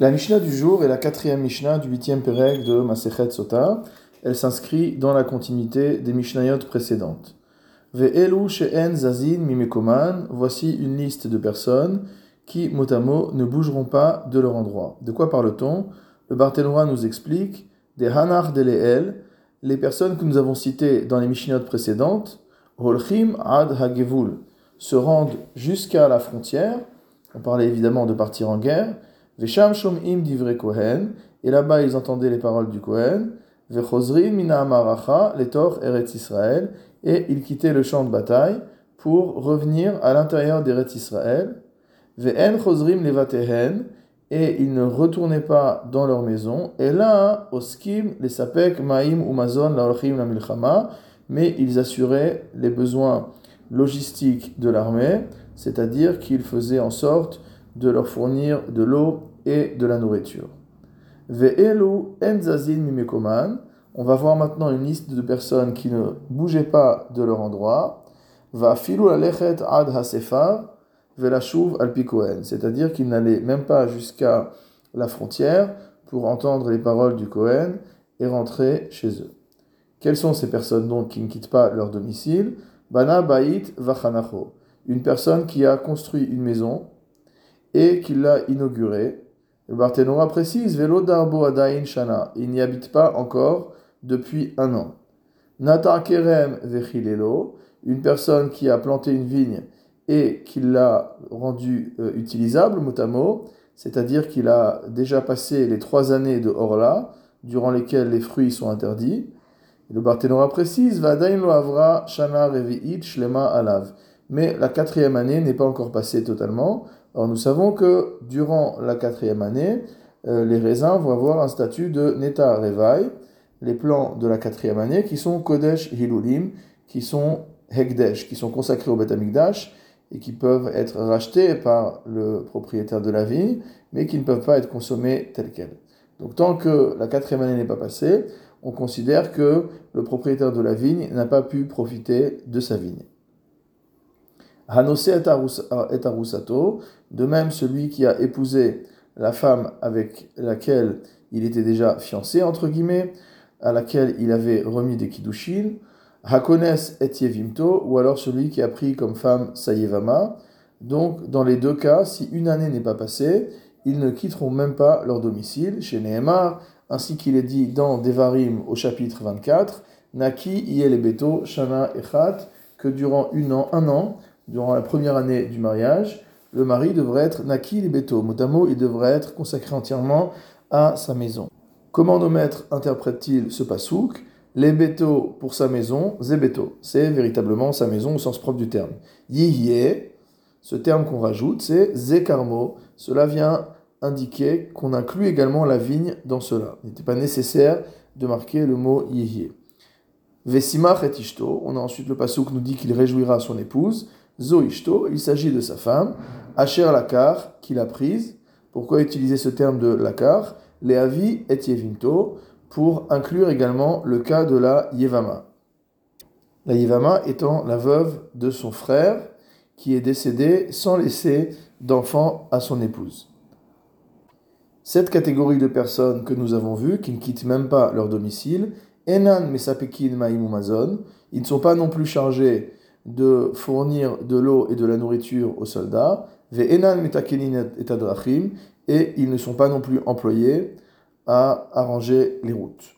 La Mishnah du jour est la quatrième Mishnah du huitième Pérec de Masechet Sota. Elle s'inscrit dans la continuité des Mishnayot précédentes. Ve'elu she'en zazin mimekoman. Voici une liste de personnes qui, mot à mot, ne bougeront pas de leur endroit. De quoi parle-t-on? Le Barthénois nous explique des Hanar Deleel, les personnes que nous avons citées dans les Mishnayot précédentes, Holchim ad hagevul, se rendent jusqu'à la frontière. On parlait évidemment de partir en guerre. Et là-bas ils entendaient les paroles du Kohen. Vechozrim mina amaracha, letor eretz Israël, et ils quittaient le champ de bataille pour revenir à l'intérieur d'Eretz Israël. Ve'en chozrim levatehen, et ils ne retournaient pas dans leur maison. Et là, oskim les sapek maim ou mazon laolchim la milchama, mais ils assuraient les besoins logistiques de l'armée, c'est-à-dire qu'ils faisaient en sorte de leur fournir de l'eau et de la nourriture. Ve'elu enzazin mimekoman. On va voir maintenant une liste de personnes qui ne bougeaient pas de leur endroit. Va filu alechet ad hasefar velashuv al. C'est-à-dire qu'ils n'allaient même pas jusqu'à la frontière pour entendre les paroles du Kohen et rentrer chez eux. Quelles sont ces personnes donc qui ne quittent pas leur domicile? Bana Bait Vachanacho. Une personne qui a construit une maison et qui l'a inaugurée. Le Barthénois précise Velo Darbo Adain Shana. Il n'y habite pas encore depuis un an. Nata Kerem Vechilelo. Une personne qui a planté une vigne et qui l'a rendue euh, utilisable, mot à mot, c'est-à-dire qu'il a déjà passé les trois années de Orla, durant lesquelles les fruits sont interdits. le Barthénois précise Vadain lo avra Shana Revi'it Shlema Alav. Mais la quatrième année n'est pas encore passée totalement. Alors nous savons que durant la quatrième année, euh, les raisins vont avoir un statut de Neta Revai, les plants de la quatrième année qui sont Kodesh Hilulim, qui sont Hekdesh, qui sont consacrés au Beth et qui peuvent être rachetés par le propriétaire de la vigne, mais qui ne peuvent pas être consommés tels quels. Donc tant que la quatrième année n'est pas passée, on considère que le propriétaire de la vigne n'a pas pu profiter de sa vigne. Hanose et arusato, de même celui qui a épousé la femme avec laquelle il était déjà fiancé, entre guillemets, à laquelle il avait remis des kiddushin, Hakones et Yevimto, ou alors celui qui a pris comme femme Sayevama. Donc, dans les deux cas, si une année n'est pas passée, ils ne quitteront même pas leur domicile, chez Nehemar, ainsi qu'il est dit dans Devarim au chapitre 24, Naki Beto Shana Echat, que durant une an, un an, durant la première année du mariage, le mari devrait être Naki Beto. Mot il devrait être consacré entièrement à sa maison. Comment nos maîtres interprètent-ils ce pasouk? Les bétos pour sa maison, zébeto, c'est véritablement sa maison au sens propre du terme. Yihye, ce terme qu'on rajoute, c'est zekarmo, cela vient indiquer qu'on inclut également la vigne dans cela. Il n'était pas nécessaire de marquer le mot yihye. Vesimach et ishto, on a ensuite le qui nous dit qu'il réjouira son épouse. Zo ishto, il s'agit de sa femme. Asher lakar, qu'il a prise. Pourquoi utiliser ce terme de lakar Leavi et yevinto, pour inclure également le cas de la Yevama. La Yevama étant la veuve de son frère qui est décédé sans laisser d'enfant à son épouse. Cette catégorie de personnes que nous avons vues, qui ne quittent même pas leur domicile, Enan Mesapekin Maimumazon, ils ne sont pas non plus chargés de fournir de l'eau et de la nourriture aux soldats, et ils ne sont pas non plus employés à arranger les routes.